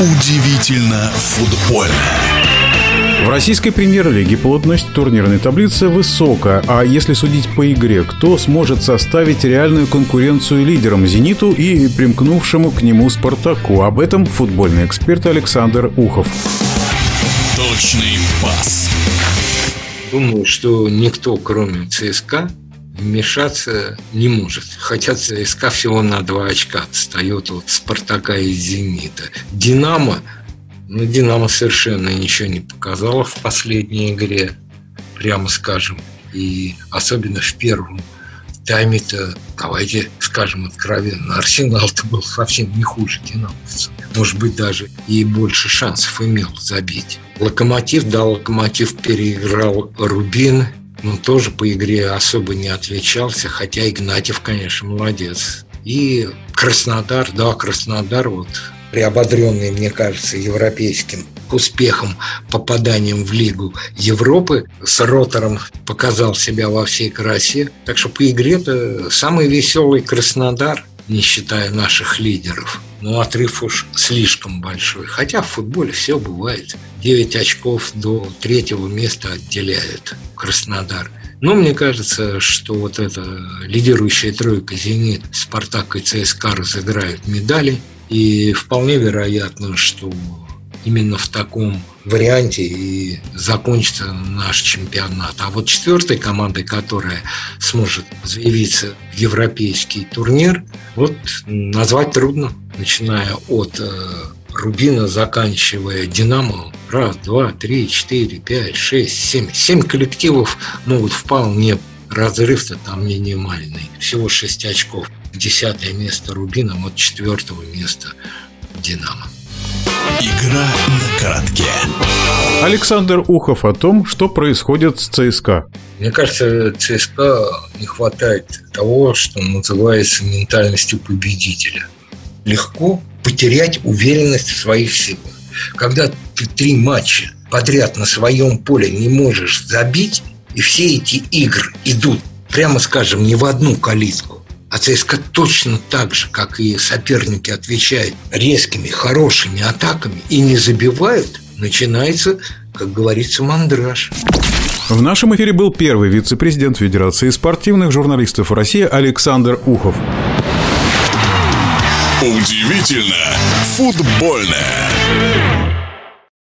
Удивительно футбольно. В российской премьер-лиге плотность турнирной таблицы высокая, а если судить по игре, кто сможет составить реальную конкуренцию лидерам «Зениту» и примкнувшему к нему «Спартаку»? Об этом футбольный эксперт Александр Ухов. Точный пас. Думаю, что никто, кроме ЦСКА, вмешаться не может. Хотя ЦСКА всего на два очка отстает от Спартака и Зенита. Динамо, ну, Динамо совершенно ничего не показало в последней игре, прямо скажем. И особенно в первом тайме-то, давайте скажем откровенно, Арсенал-то был совсем не хуже динамовцев. Может быть, даже и больше шансов имел забить. Локомотив, да, Локомотив переиграл Рубин, но тоже по игре особо не отличался, хотя Игнатьев, конечно, молодец. И Краснодар, да, Краснодар, вот приободренный, мне кажется, европейским успехом, попаданием в Лигу Европы, с ротором показал себя во всей красе. Так что по игре-то самый веселый Краснодар, не считая наших лидеров. Ну, отрыв уж слишком большой. Хотя в футболе все бывает. 9 очков до третьего места отделяют Краснодар. Но мне кажется, что вот эта лидирующая тройка «Зенит», «Спартак» и «ЦСКА» разыграют медали. И вполне вероятно, что именно в таком варианте и закончится наш чемпионат. А вот четвертой командой, которая сможет заявиться в европейский турнир, вот назвать трудно, начиная от э, Рубина, заканчивая Динамо. Раз, два, три, четыре, пять, шесть, семь. Семь коллективов могут вполне разрыв-то там минимальный. Всего шесть очков. Десятое место Рубина, вот четвертого места Динамо. Игра на коротке. Александр Ухов о том, что происходит с ЦСКА. Мне кажется, ЦСКА не хватает того, что называется ментальностью победителя. Легко потерять уверенность в своих силах. Когда ты три матча подряд на своем поле не можешь забить, и все эти игры идут, прямо скажем, не в одну калитку, а ЦСКА точно так же, как и соперники, отвечают резкими, хорошими атаками и не забивают, начинается, как говорится, мандраж. В нашем эфире был первый вице-президент Федерации спортивных журналистов России Александр Ухов. Удивительно футбольное.